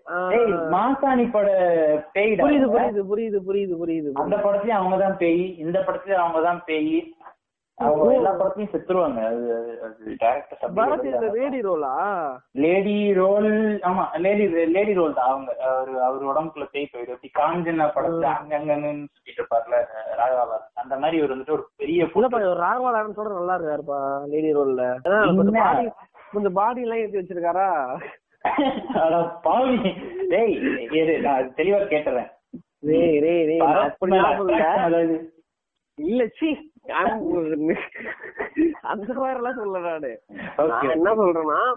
மாசாணி பட பேய் புரியுது புரியுது புரியுது புரியுது புரியுது. அந்த படத்துலயும் அவங்கதான் பேய். இந்த படத்துலயும் அவங்கதான் பேய். எல்லா படத்துலயும் செத்துருவாங்க. அது ரேடி ரோலா லேடி ரோல் ஆமா லேடி லேடி ரோல் தான். அவங்க அவர் அவர் உடம்புக்குள்ள பேய் போயிடும் இப்படி காஞ்சனா படத்துல அங்கங்கன்னு சுத்திட்டு இருப்பார்ல ராகவா. அந்த மாதிரி இவர் வந்துட்டு ஒரு பெரிய இல்லப்பா இவர் ராகவா லாரன்ஸ் சொல்ற நல்லா இருக்காருப்பா லேடி ரோல்ல கொஞ்சம்? பாடி எல்லாம் ஏத்தி வச்சிருக்காரா? அட பாவி. டேய் நான் தெளிவா கேட்டுறேன். ரேய் ரேய் நான் அப்படி இல்ல சி அந்த மாதிரி எல்லாம் சொல்ல நானு என்ன சொல்றேன்னா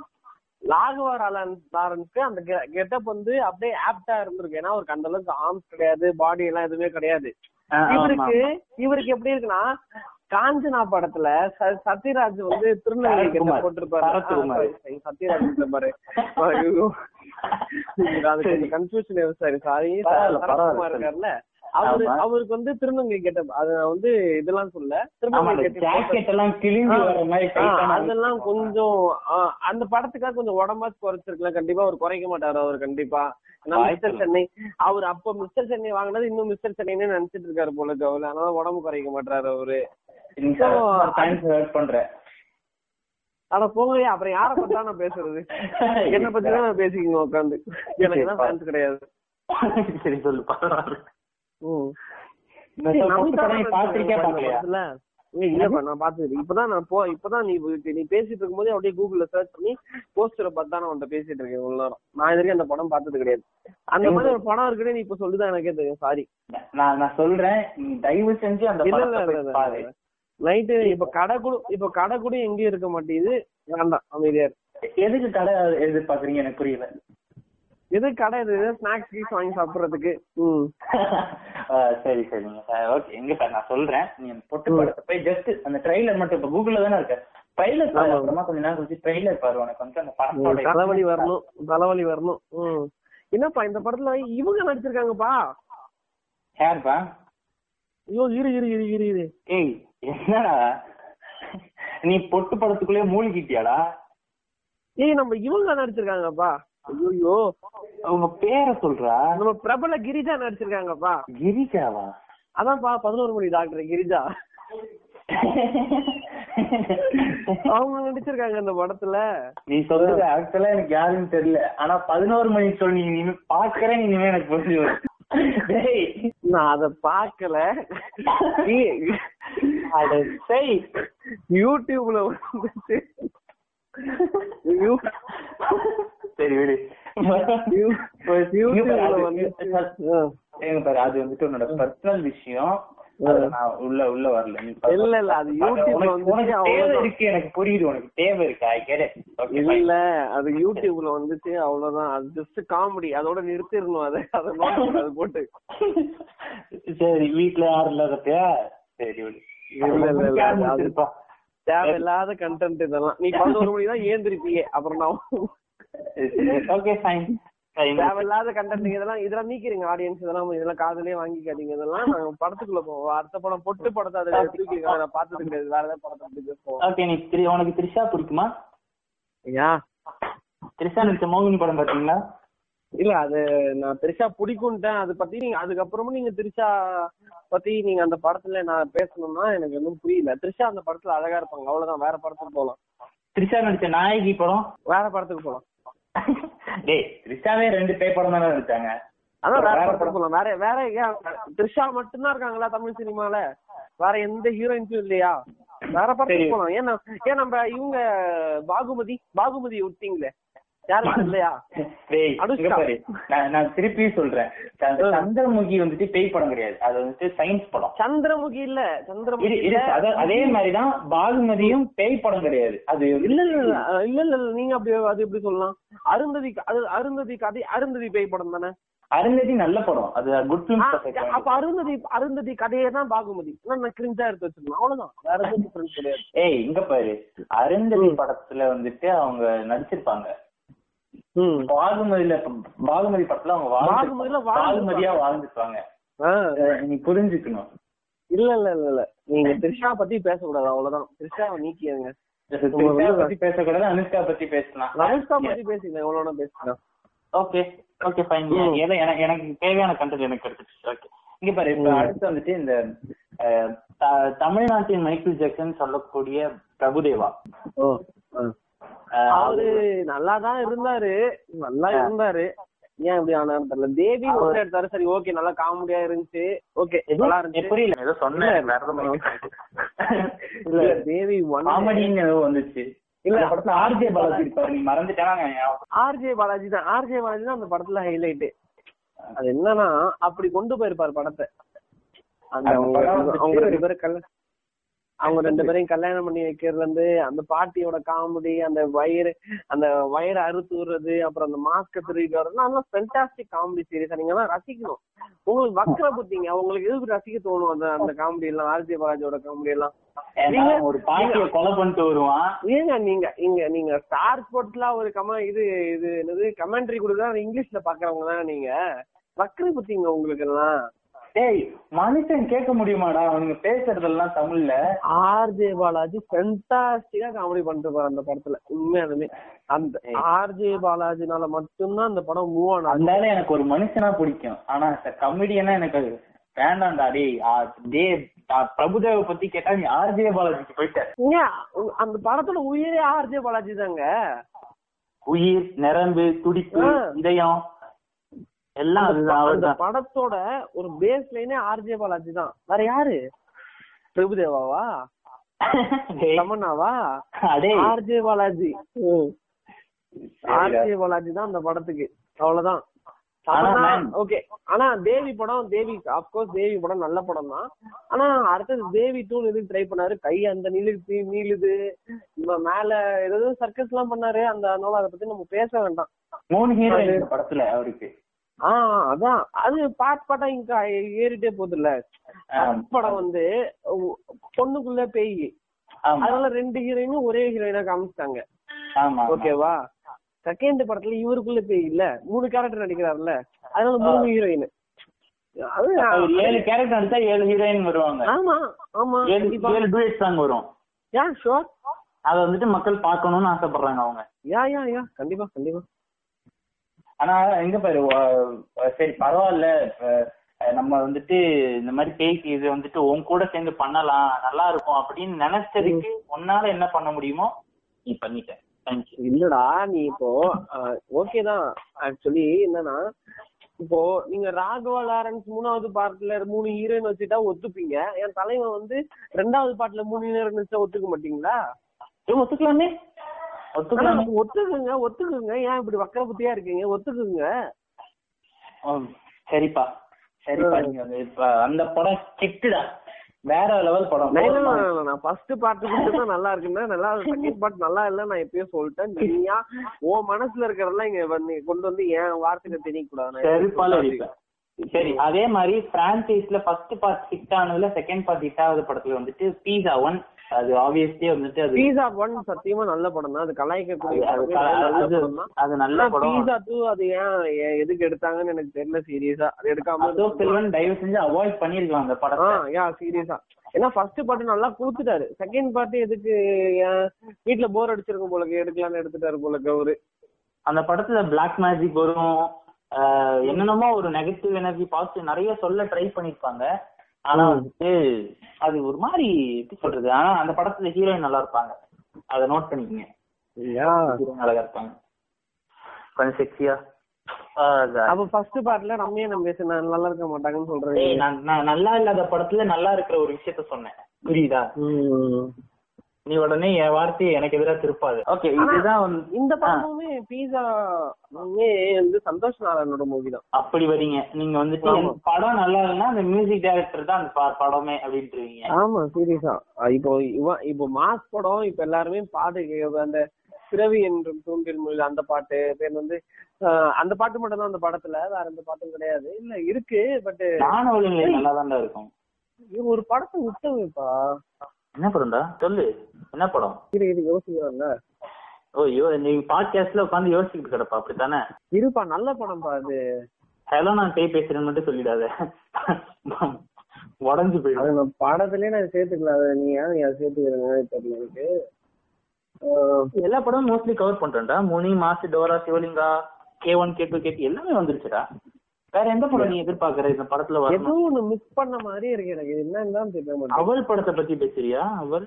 லாகவா லாரன்ஸ் லாரன்ஸ்க்கு அந்த கெட்டப் வந்து அப்படியே ஆப்டா இருந்திருக்கு. ஏன்னா அவருக்கு அந்த அளவுக்கு ஆர்ம்ஸ் கிடையாது பாடி எல்லாம் எதுவுமே கிடையாது. இவருக்கு இவருக்கு எப்படி இருக்குன்னா காஞ்சனா படத்துல சத்யராஜ் வந்து திருநெல்வேலி. போட்டிருப்பாரு. சத்யராஜ் இருப்பாரு. அது கன்ஃபியூஷன் சாரி. சாரி. இருக்காருல்ல. அவரு. அவருக்கு வந்து திருநங்கை கெட்டப் அது வந்து இதெல்லாம் சொல்ல அதெல்லாம் கொஞ்சம் அந்த படத்துக்காக கொஞ்சம் உடம்பாச்சு குறைச்சிருக்கலாம். கண்டிப்பா அவர் குறைக்க மாட்டாரு அவர் கண்டிப்பா. மிஸ்டர் சென்னை அவர் அப்ப மிஸ்டர் சென்னை வாங்கினது இன்னும் மிஸ்டர் சென்னைன்னு நினைச்சிட்டு இருக்காரு போல அவரு அதனால உடம்பு குறைக்க மாட்டாரு அவரு. பண்றேன். ஆனா போங்கயா அப்புறம் யார பத்தா நான் பேசுறது? என்ன பத்தி தான் பேசிக்கிங்க உட்காந்து. எனக்கு தான் கிடையாது. சரி சொல்லு. இல்லப்பா நான் பாத்தது இப்பதான் நான் போ இப்பதான் நீ நீ பேசிட்டு இருக்கும்போது அப்படியே கூகுள்ல சர்ச் பண்ணி போஸ்டரை பார்த்து தான் நான் உன்ட்ட பேசிட்டு இருக்கேன் இவ்வளவு நேரம். நான் இது வரைக்கும் அந்த படம் பார்த்தது கிடையாது. அந்த மாதிரி ஒரு படம் இருக்குன்னு நீ இப்ப சொல்லுதான் எனக்கே தெரியும். சாரி நான் நான் சொல்றேன். நீ தயவு செஞ்சு அந்த படத்தை நைட்டு இப்ப கடை கூட இப்ப கடை கூட எங்கேயும் இருக்க மாட்டேங்குது. வேண்டாம் அமைதியா. எதுக்கு கடை எதிர்பார்க்கறீங்க? எனக்கு புரியல. எது கடை இது? ஸ்நாக்ஸ் கீஸ் வாங்கி சாப்பிடுறதுக்கு? சரி சரிங்க. ஓகே எங்க சார் நான் சொல்றேன். நீ பொட்டு படத்தை போய் ஜஸ்ட் அந்த ட்ரைலர் மட்டும் இப்ப கூகுள்ல தானே இருக்க. ட்ரைலர் பாரு. அப்புறமா கொஞ்ச நேரம் கழிச்சு ட்ரைலர் பாரு உனக்கு. வந்து அந்த படத்தோட தலைவலி வரணும். தலைவலி வரணும். என்னப்பா இந்த படத்துல இவங்க நடிச்சிருக்காங்கப்பா? யாருப்பா? ஐயோ இரு இரு இரு இரு இரு. ஏய் என்னடா? நீ பொட்டு படத்துக்குள்ளே மூழ்கிட்டியாடா? ஏய் நம்ம இவங்க நடிச்சிருக்காங்கப்பா. ஐயோ அவங்க பேரை சொல்றா? நம்ம பிரபல கிரிஜா நடிச்சிருக்காங்கப்பா. கிரிஜாவா? அதான்ப்பா பதினோரு மணி டாக்டர் கிரிஜா. அவங்க நடிச்சிருக்காங்க இந்த படத்துல. நீ சொல்றது ஆக்சுவலா எனக்கு யாருன்னு தெரியல. ஆனா பதினோரு மணிக்கு சொல்லி நீ இனிமே பாக்குறேன் இனிமே எனக்கு புரிஞ்சு நான் அத பாக்கல யூடியூப்ல சரி விடு. ஏங்க பாரு அது வந்துட்டு உன்னோட பர்சனல் விஷயம். உள்ள உள்ள வரல. இல்ல இல்ல அது யூடியூப்ல அவ்வளவுதான் இருக்கு எனக்கு புரியுது உனக்கு தேவை இருக்கு இல்ல அது யூடியூப்ல வந்துச்சு அவ்வளவுதான். அது ஜஸ்ட் காமெடி அதோட நிறுத்திடணும் அதை அதை நோட் போட்டு. சரி வீட்ல யாரும் இல்லாதப்பயா சரி விடு. இல்ல, இல்ல? தேவையில்லாத கண்டென்ட் இதெல்லாம். நீ பதினோரு மணி தான் ஏந்திருப்பீங்க. அப்புறம் நான் ஓகே ஃபைன் தேவையில்லாத கண்டென்ட் இதெல்லாம் இதெல்லாம் நீக்கிறீங்க ஆடியன்ஸ் இதெல்லாம் இதெல்லாம் காதுலயே வாங்கிக்காதீங்க. இதெல்லாம் நாங்க படத்துக்குள்ள போவோம். அடுத்த படம் பொட்டு படத்தை அதுல தூக்கிருக்காங்க நான் பார்த்தது கிடையாது வேற ஏதாவது படத்தை ஓகே நீ திரி- உனக்கு த்ரிஷா பிடிக்குமா? ஐயா? த்ரிஷா நடிச்ச மோகினி படம் பாத்தீங்களா? இல்ல அது நான் திரிஷா பிடிக்கும்ட்டேன். அது பத்தி நீங்க அதுக்கப்புறமும் நீங்க திரிஷா பத்தி நீங்க அந்த படத்துல நான் பேசணும்னா எனக்கு ஒன்றும் புரியல. திரிஷா அந்த படத்துல அழகா இருப்பாங்க. அவ்வளவுதான். வேற படத்துக்கு போலாம். த்ரிஷா நடிச்ச நாயகி படம்? வேற படத்துக்கு போலாம். டேய் த்ரிஷாவே ரெண்டு படம் தானே நடிச்சாங்க அதான் வேற படத்துக்கு போலாம் வேற வேற ஏன் த்ரிஷா மட்டும்தான் இருக்காங்களா தமிழ் சினிமால? வேற எந்த ஹீரோயின்ஸும் இல்லையா? வேற படத்துக்கு சரி. போலாம். ஏன் நம்ம- ஏன் நம்ம இவங்க பாகுமதி பாகுமதி விட்டீங்களே? யாரும் இல்லையா? நான் திருப்பி சொல்றேன். சந்திரமுகி வந்துட்டு பேய் படம் கிடையாது. அது வந்துட்டு சயின்ஸ் படம். சந்திரமுகி இல்ல. சந்திரமுகி அத- மாதிரிதான் பாகுமதியும் பேய் படம் கிடையாது. அது இல்ல இல்ல நீங்க அப்படி அது எப்படி சொல்லலாம்? அருந்ததி அது அருந்ததி கதை அருந்ததி பேய் படம் தானே? அருந்ததி நல்ல படம். அது குட் அப்ப அருந்ததி அருந்ததி கதையே தான் பாகுமதி. நான் கிரிஞ்சா எடுத்து வச்சிருக்கேன் அவ்வளவுதான். வேற எதுவும் டிஃபரன்ஸ் கிடையாது. ஏய் இங்க பாரு. அருந்ததி படத்துல வந்துட்டு அவங்க நடிச்சிருப்பாங்க. ம். பாகுமதியில பாகுமதி படத்துல அவங்க பாகுமதியில வாழ்ந்து வாழ்ந்திருப்பாங்க. பாகுமதியா வாழ்ந்துருப்பாங்க ஆ, அஹ் நீ புரிஞ்சுக்கணும். இல்ல இல்ல இல்ல இல்ல. நீங்க த்ரிஷா பத்தி பேசக்கூடாது அவ்வளவுதான். த்ரிஷாவை நீக்கிடுங்க. பத்தி பேசக்கூடாது அனுஷ்கா பத்தி பேசலாம். ரமேஷ்கா பத்தி பேசிக்கலாம் எவ்வளவு பேசிக்கலாம். Okay okay fine. ஏதோ எனக்கு எனக்கு தேவையான கண்டென்ட் எனக்கு கிடைச்சிச்சு ஓகே. இங்க பாரு இப்ப. அடுத்து வந்துட்டு இந்த தமிழ்நாட்டின் மைக்கேல் ஜாக்சன் சொல்லக்கூடிய பிரபுதேவா. அவரு நல்லாதான் இருந்தாரு. நல்லா இருந்தாரு. ஏன் இப்படி ஆனாரு தெரியல. தேவி ஒன்று எடுத்தாரு. சரி ஓகே நல்லா காமெடியா இருந்துச்சு. ஓகே? நல்லா இருந்துச்சு. புரியல. ஏதோ சொன்னேன். இல்ல, தேவி ஒன் காமெடின்னு ஏதோ வந்துச்சு. இல்ல. படத்துல ஆர்ஜே பாலாஜி இருப்பாரு. நீ ஆர்ஜே பாலாஜி தான். ஆர்ஜே பாலாஜி தான் அந்த படத்துல ஹைலைட் அது என்னன்னா அப்படி கொண்டு போயிருப்பாரு படத்தை. அந்த அந்த அவங்க ரெண்டு- பேரையும் கல்யாணம் பண்ணி வைக்கிறதுல இருந்து அந்த பாட்டியோட காமெடி அந்த வயிறு அந்த வயிறு அறுத்து விடுறது அப்புறம் அந்த மாஸ்க திருவிட்டு வர்றது அதெல்லாம் ஃபென்டாஸ்டிக் காமெடி சீரியஸா நீங்க எல்லாம் ரசிக்கணும். உங்களுக்கு வக்கர புத்திங்க. உங்களுக்கு எதுக்கு ரசிக்க தோணும் அந்த அந்த காமெடி எல்லாம் ஆர்ஜே பாலாஜியோட காமெடி எல்லாம்? நீங்க- ஒரு பாட்டிய கொலை பண்ணிட்டு வருவான். ஏங்க நீங்க இங்க நீங்க ஸ்டார் ஸ்போர்ட்ஸ்ல ஒரு கம இது இது என்னது கமெண்ட்ரி கொடுத்தா இங்கிலீஷ்ல பாக்குறவங்க தானே நீங்க? வக்கர புத்திங்க உங்களுக்கு எல்லாம். டேய் மனுஷன் கேட்க முடியுமாடா? அவனுங்க பேசுறதெல்லாம் தமிழ்ல. ஆர்ஜே பாலாஜி ஃபென்டாஸ்டிக்கா காமெடி பண்ணிட்டு அந்த படத்துல. உண்மையாலுமே. அந்த ஆர்ஜே பாலாஜினால மட்டும்தான் அந்த படம் மூவ் ஆனது அதனால எனக்கு ஒரு மனுஷனா பிடிக்கும். ஆனா கமெடியனா எனக்கு வேண்டாம்டா டேய் ஆ, பிரபுதேவ பத்தி கேட்டா நீ ஆர்ஜே பாலாஜிக்கு போயிட்ட. அந்த படத்துல உயிரே ஆர்ஜே பாலாஜி தாங்க. உயிர் நரம்பு துடிப்பு. இதயம் எல்லாம் அந்த படத்தோட ஒரு பேஸ் லைனே ஆர்ஜே பாலாஜி தான். வேற யாரு? பிரபுதேவாவா? அடே. ஆர்ஜே பாலாஜி. ஆர்ஜே பாலாஜி தான் அந்த படத்துக்கு. அவ்வளவுதான். ஓகே ஆனா தேவி படம் தேவி அப்கோர்ஸ் தேவி படம் நல்ல படம் தான். ஆனா அடுத்தது தேவி டூ எதுக்கு ட்ரை பண்ணாரு. கை அந்த நீளுது. நீளுது மேல ஏதோ சர்க்கஸ் எல்லாம் பண்ணாரு. அந்த அதனால அதை பத்தி நம்ம பேச வேண்டாம். மூணு ஹீரோ படத்துல அவருக்கு. ஆஹ் அதான். அது பாட் பாட்டா இங்க ஏறிட்டே போகுதுல்ல. படம் வந்து பொண்ணுக்குள்ள பேய். அதனால ரெண்டு ஹீரோயினும் ஒரே ஹீரோயினா காமிச்சிட்டாங்க. ஓகேவா? செகண்ட் படத்துல இவருக்குள்ள பேய் இல்ல. மூணு கேரக்டர் நடிக்கிறாருல்ல. அதனால மூணு ஹீரோயின் ஏழு கேரக்டர் நடிச்சா ஏழு ஹீரோயின் வருவாங்க. ஆமா ஆமா. ஏழு டூயட் சாங் வரும். யா ஷோர் அத வந்துட்டு மக்கள் பார்க்கணும்னு ஆசைப்படுறாங்க அவங்க. யா யா யா கண்டிப்பா கண்டிப்பா. ஆனா எங்க பாரு சரி பரவாயில்ல. நம்ம வந்துட்டு இந்த மாதிரி பேய்க்கு இது வந்துட்டு உன் கூட சேர்ந்து பண்ணலாம் நல்லா இருக்கும் அப்படின்னு நினைச்சதுக்கு உன்னால என்ன பண்ண முடியுமோ நீ பண்ணிட்ட. தேங்க்யூ இல்லடா நீ இப்போ ஓகே தான். ஆக்சுவலி என்னன்னா இப்போ நீங்க ராகவா லாரன்ஸ் மூணாவது பார்ட்ல மூணு ஹீரோயின் வச்சுட்டா ஒத்துப்பீங்க. என் தலைவன் வந்து ரெண்டாவது பார்ட்ல மூணு ஹீரோயின் வச்சா ஒத்துக்க மாட்டீங்களா? ஒத்துக்கலாமே? ஒத்துக்குங்க. ஒத்துக்குங்க ஏன் இப்படி வக்கர புத்தியா இருக்கீங்க? ஒத்துக்குங்க. ஓ, சரிப்பா. சரிப்பா இப்ப அந்த படம் கிட்டுடா வேற லெவல் படம். நான் ஃபர்ஸ்ட் பார்ட் மட்டும் நல்லா இருக்குன்னா நல்லா செகண்ட் பார்ட் நல்லா இல்ல நான் எப்பயோ சொல்லிட்டேன். நீயா உன் மனசுல இருக்கிறதெல்லாம் இங்க வந்து கொண்டு வந்து என் வார்த்தையில திணிக்க கூடாது நான் சரிப்பால எப்படி அடிப்பேன் சரி அதே மாதிரி பிரான்சைஸ்ல ஃபர்ஸ்ட் பார்ட் ஹிட் ஆனதுல செகண்ட் பார்ட் ஹிட் ஆகுது படத்துல வந்துட்டு. பீஸா ஒன் அது ஆப்வியஸ்லி வந்துட்டு அது பீஸா ஒன் சத்தியமா நல்ல படம் தான். அது கலாய்க்கக்கூடிய அது நல்ல அது படம் அது பீஸா டூ அது ஏன் எதுக்கு எடுத்தாங்கன்னு எனக்கு தெரியல சீரியஸா அது எடுக்காம அசோக் செல்வன் தயவு செஞ்சு அவாய்ட் பண்ணிருக்கலாம் அந்த படத்தை. யா சீரியஸா ஏன்னா ஃபர்ஸ்ட் பார்ட் நல்லா கொடுத்துட்டாரு. செகண்ட் பார்ட் எதுக்கு ஏன் வீட்ல போர் அடிச்சிருக்கும் போல இருக்கு, எடுக்கலாம்னு எடுத்துட்டாரு போல அவரு. அந்த படத்துல பிளாக் மேஜிக் வரும். என்னென்னமோ ஒரு நெகட்டிவ் எனர்ஜி பாசிட்டிவ் நிறைய சொல்ல ட்ரை பண்ணிருப்பாங்க. ஆனா வந்துட்டு அது ஒரு மாதிரி எப்படி சொல்றது? ஆனா அந்த படத்துல ஹீரோயின் நல்லா இருப்பாங்க. அத நோட் பண்ணிக்கங்க. ஹீரோயின் அழகா இருப்பாங்க. கொஞ்சம் செக்ஸியா அப்ப ஃபர்ஸ்ட் பார்ட்ல ரம்யா நம்பேசன் நல்லா இருக்க மாட்டாங்கன்னு சொல்றேன் நான் நல்லா இல்லாத படத்துல நல்லா இருக்கிற ஒரு விஷயத்த சொன்னேன். புரியுதா? நீ உடனே என் வார்த்தையை எனக்கு எதிரா திருப்பாது. ஓகே இதுதான் இந்த படமுமே பீஸா வந்து சந்தோஷ் நாராயணோட மூவி தான். அப்படி வரீங்க. நீங்க வந்துட்டு படம் நல்லா இல்லைன்னா அந்த மியூசிக் டைரக்டர் தான் அந்த படமே அப்படின்ட்டுருவீங்க ஆமா சீரியஸா இப்போ இவன் இப்போ மாஸ் படம் இப்ப எல்லாருமே பாட்டு அந்த பிறவி என்றும் தூண்டில் மொழியில் அந்த பாட்டு பேர் வந்து அந்த பாட்டு மட்டும் தான் அந்த படத்துல வேற எந்த பாட்டும் கிடையாது. இல்ல இருக்கு பட் இருக்கும். ஒரு படத்தை விட்டவேப்பா என்ன படம்டா? சொல்லு. என்ன படம்? இது இது யோசிக்கிறான்ல ஓ யோ நீ பாட்காஸ்ட்ல உட்காந்து யோசிச்சுட்டு கிடப்பா அப்படித்தானே இருப்பா நல்ல படம்ப்பா அது. ஹலோ நான் பேய் பேசுறேன்னு மட்டும் சொல்லிடாத. உடஞ்சு போயிடும். அது நான் படத்துலயே நான் சேர்த்துக்கல. அதை நீ ஏன் அதை தெரியல எனக்கு. எல்லா படமும் mostly cover பண்றேன்டா. Muni Masss Dora Sivalinga K one K two K எல்லாமே வந்துருச்சுடா. வேற எந்த படம் நீ எதிர்பார்க்கற? இந்த படத்துல ஏதோ வரணும் ஒண்ணு மிஸ் பண்ண மாதிரி இருக்கு எனக்கு. இது என்னன்னு தான் தெரிய மாட்டேங்குது. அவள் படத்தை பத்தி பேசுறியா? அவள்?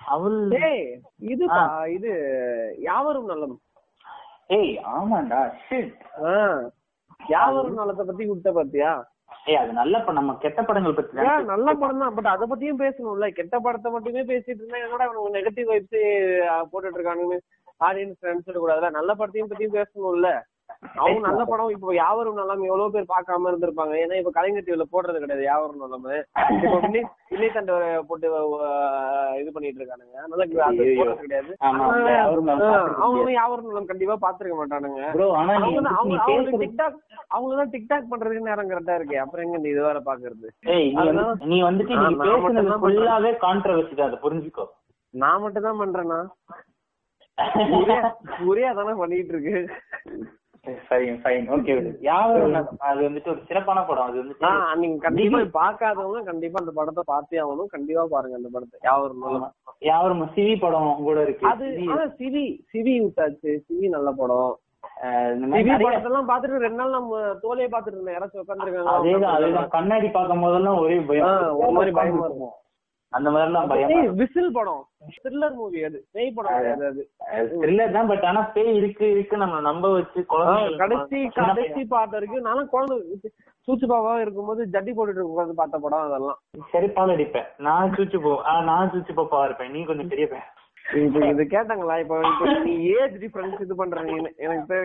அவள் டேய் இதுப்பா இது யாவரும் நலம். ஏய் ஆமாண்டா ஷிட் யாவரும் நலத்தை பத்தி விட்ட பாத்தியா? ஏய் அது நல்ல படம். நம்ம கெட்ட படங்கள் பத்தி நல்ல படம் தான். பட் அத பத்தியும் பேசணும்ல. கெட்ட படத்தை மட்டுமே பேசிட்டு இருந்தா என்னடா இவனுங்க நெகட்டிவ் வைப்ஸ் போட்டுட்டு இருக்கானுன்னு ஆடியன்ஸ் நினைச்சிட கூடாதுல நல்ல படத்தையும் பத்தியும் பேசணும்ல. அவங்க நல்ல படம் இப்போ யாவரும் நலம் எவ்வளவு பேர் பார்க்காம இருந்திருப்பாங்க. ஏன்னா இப்ப கலைஞர் டிவில போடுறது கிடையாது யாவரும் நலம் இப்போ தண்டவரை போட்டு இது பண்ணிட்டு இருக்கானுங்க. அதனால கிடையாது. அவங்க. யாவரும் நலம் கண்டிப்பா பாத்துருக்க மாட்டானுங்க. அவங்க தான்- டிக்டாக் அவங்க தான் டிக்டாக் பண்றதுக்கு நேரம் கரெக்டா இருக்கு. அப்புறம் எங்க இது வேற பாக்குறது நீ வந்துட்டு நீ பேசுனது ஃபுல்லாவே கான்ட்ரவர்சி தான் அதை புரிஞ்சுக்கோ. நான் மட்டும் தான் பண்றேனா? ஊரே அதானே பண்ணிட்டு இருக்கு. ஃபைன் ஃபைன் ஓகே நலம். அது வந்துட்டு ஒரு சிறப்பான படம். அது ஆஹ் நீங்க கண்டிப்பா பார்க்காதவங்க கண்டிப்பா அந்த படத்தை பார்த்தே ஆகணும். கண்டிப்பா பாருங்க அந்த படத்தை. யாவரும். யாவரும் சிவி படம் கூட இருக்கு. அது சிவி, சிவி விட்டாச்சு. சிவி நல்ல படம். படத்தெல்லாம் பாத்துட்டு ரெண்டு நாள் நம்ம தோலையை பாத்துட்டு இருந்தேன் யாராச்சும் அதேதான் உட்காந்துருக்காங்க அதேதான் கண்ணாடி பார்க்கும் போதெல்லாம் ஒரே பயம். ஒரு மாதிரி பயமா இருக்கும். அந்த மாதிரிலாம் பயமா ஏய், விசில் படம். த்ரில்லர் மூவி அது பேய் படம் அது த்ரில்லர் தான் பட் ஆனா பேய் இருக்கு இருக்கு நம்ம நம்ப வச்சு கடைசி கடைசி பார்த்த வரைக்கும் நானும் குழந்தை சூச்சு பாப்பாவா இருக்கும்போது ஜட்டி போட்டுட்டு உட்காந்து பார்த்த படம் அதெல்லாம். செருப்பால் அடிப்பேன் நான் சூச்சு போ நான் சூச்சு பாப்பா இருப்பேன். நீ கொஞ்சம் பெரிய பையன். இது கேட்டாங்களா? இப்ப நீ ஏஜ் டிஃபரன்ஸ் இது பண்ற நீ எனக்கு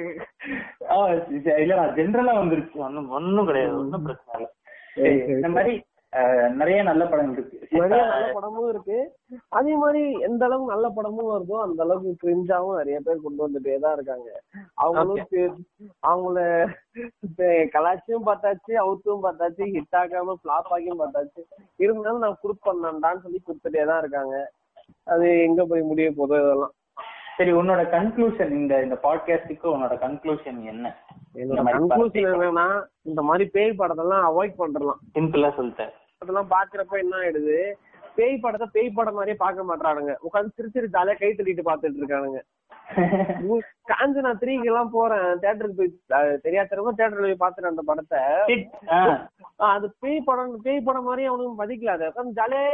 இல்ல ஜென்ரலா வந்துருச்சு. ஒண்ணும் ஒண்ணும் கிடையாது. ஒண்ணும் பிரச்சனை இல்ல. சரி, இந்த மாதிரி நிறைய நல்ல படங்கள் இருக்கு. நிறைய நல்ல படமும் இருக்கு. அதே மாதிரி எந்த அளவுக்கு நல்ல படமும் வருதோ அந்த அளவுக்கு கிரிஞ்சாவும் நிறைய பேர் கொண்டு வந்துட்டே தான் இருக்காங்க. அவங்களுக்கு அவங்கள கலாச்சியும் பார்த்தாச்சு அவுத்தும் பார்த்தாச்சு ஹிட் ஆகாம ஃபிளாப் ஆகியும் பார்த்தாச்சு. இருந்தாலும் நான் குடுப் பண்ணான்டான்னு சொல்லி கொடுத்துட்டே தான் இருக்காங்க. அது எங்க போய் முடிய போதோ இதெல்லாம். சரி உன்னோட கன்க்ளூஷன் இந்த இந்த பாட்காஸ்டுக்கு உன்னோட கன்க்ளூஷன் என்ன? கன்க்ளூஷன் என்னன்னா இந்த மாதிரி பேய் படத்தெல்லாம் அவாய்ட் பண்றலாம். சிம்பிளா சொல்லிட்டேன். அதெல்லாம் பாக்குறப்ப என்ன ஆயிடுது? பேய் படத்தை பேய் படம் மாதிரியே பார்க்க மாட்டானுங்க உட்காந்து சிரிச்சிரு ஜாலியா கை தட்டிட்டு பாத்துட்டு இருக்கானுங்க. உ- காஞ்சனா த்ரீக்கு எல்லாம் போறேன். தேட்டருக்கு போய் தெரியாதனமா தேட்டர்ல போய் பாத்துறேன் அந்த படத்தை. அது பேய் படம் பேய் படம் மாதிரி அவனுக்கு மதிக்கல. அதை உட்காந்து ஜாலியே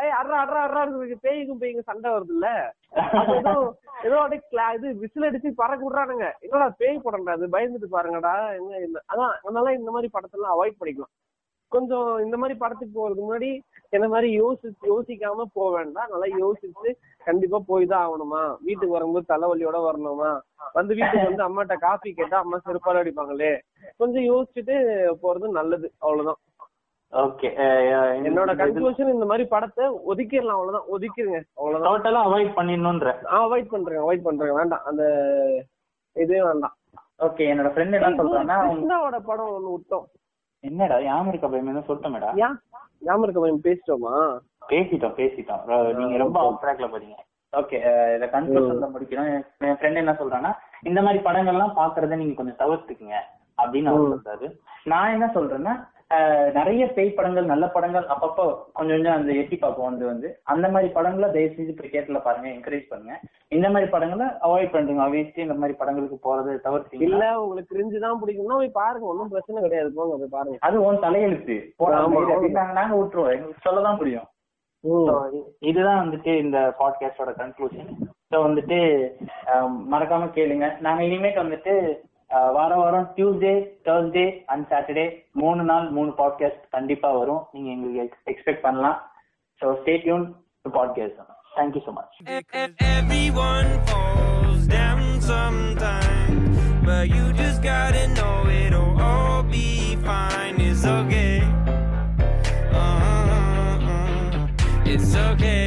ஐய் அட்ரா அட்ரா அட்ரா இருக்கு பேய்க்கும் பேய்க்கும் சண்டை வருது இல்ல ஏதோ ஏதோ அப்படியே இது விசில் அடிச்சு பறக்க விடுறானுங்க. என்னடா பேய் படம்டா அது பயந்துட்டு பாருங்கடா. என்ன என்ன அதான் அதனால இந்த மாதிரி படத்தெல்லாம் அவாய்ட் பண்ணிக்கலாம். கொஞ்சம் இந்த மாதிரி படத்துக்கு போறதுக்கு முன்னாடி என்ன மாதிரி யோசிச்சு யோசிக்காம போக வேண்டாம். நல்லா யோசிச்சு கண்டிப்பா போய் தான் ஆகணுமா? வீட்டுக்கு வரும்போது தலைவலியோட வரணுமா? வந்து வீட்டுக்கு வந்து அம்மாட்ட காஃபி கேட்டா அம்மா செருப்பால அடிப்பாங்களே? கொஞ்சம் யோசிச்சுட்டு போறது நல்லது. அவ்வளவுதான். ஓகே. என்னோட கன்க்ளூஷன் இந்த மாதிரி படத்தை ஒதுக்கிடலாம். அவ்வளவுதான். ஒதுக்கிருங்க. அவ்வளவுதான். டோட்டலா அவாய்ட் பண்ணிடணுன்ற. அவாய்ட் பண்றேன் அவாய்ட் பண்றேன் வேண்டாம். அந்த இதே வேண்டாம். ஓகே. என்னோட ஃப்ரெண்ட் என்ன கிருஷ்ணாவோட படம் ஒண்ணு விட்டோம். என்னடா யாம இருக்க பயம் சொல்லிட்டோமேடா? ஞாபகம் இருக்க பயம் பேசிட்டோமா? பேசிட்டோம் பேசிட்டோம். நீங்க ரொம்ப ஆஃப் ட்ராக்ல போறீங்க. ஓகே இத கன்க்ளூஷன்ல முடிக்கணும். என் ஃப்ரெண்ட் என்ன சொல்றான்னா இந்த மாதிரி படங்கள்லாம் பாக்குறத நீங்க கொஞ்சம் தவிர்த்துக்குங்க அப்படின்னு அவர் சொல்றாரு. நான் என்ன சொல்றேன்னா நிறைய பேய் படங்கள் நல்ல படங்கள் அப்பப்போ கொஞ்சம் கொஞ்சம் அந்த எட்டி பார்ப்போம் வந்து வந்து. அந்த மாதிரி படங்களை தயவு செஞ்சு போய் தியேட்டர்ல பாருங்க என்கரேஜ் பண்ணுங்க. இந்த மாதிரி படங்களை அவாய்ட் பண்றீங்க obviously இந்த மாதிரி படங்களுக்கு போறதை தவிர்த்தீங்க இல்ல உங்களுக்கு கிரிஞ்சு தான் பிடிக்கும்னா போய் பாருங்க ஒன்றும் பிரச்சனை கிடையாது. போங்க போய் பாருங்க. அது உன் தலையெழுத்து. நாங்க விட்டுருவோம். எங்களுக்கு சொல்லதான் முடியும் ம். So, இ- இதுதான் வந்துட்டு இந்த பாட்காஸ்டோட கன்க்ளூஷன் ஸோ வந்துட்டு மறக்காம கேளுங்க. நாங்க இனிமேட்டு வந்துட்டு வாரம் வாரம் டியூஸ்டே தேர்ஸ்டே அண்ட் சாட்டர்டே மூணு நாள் மூணு பாட்காஸ்ட் கண்டிப்பா வரும் நீங்க எங்களுக்கு எக்ஸ்பெக்ட் பண்ணலாம் so stay tune to podcast thank you so much E- e- Everyone falls down sometime, but you just gotta know it'll all be fine. It's okay. Uh-huh. It's okay.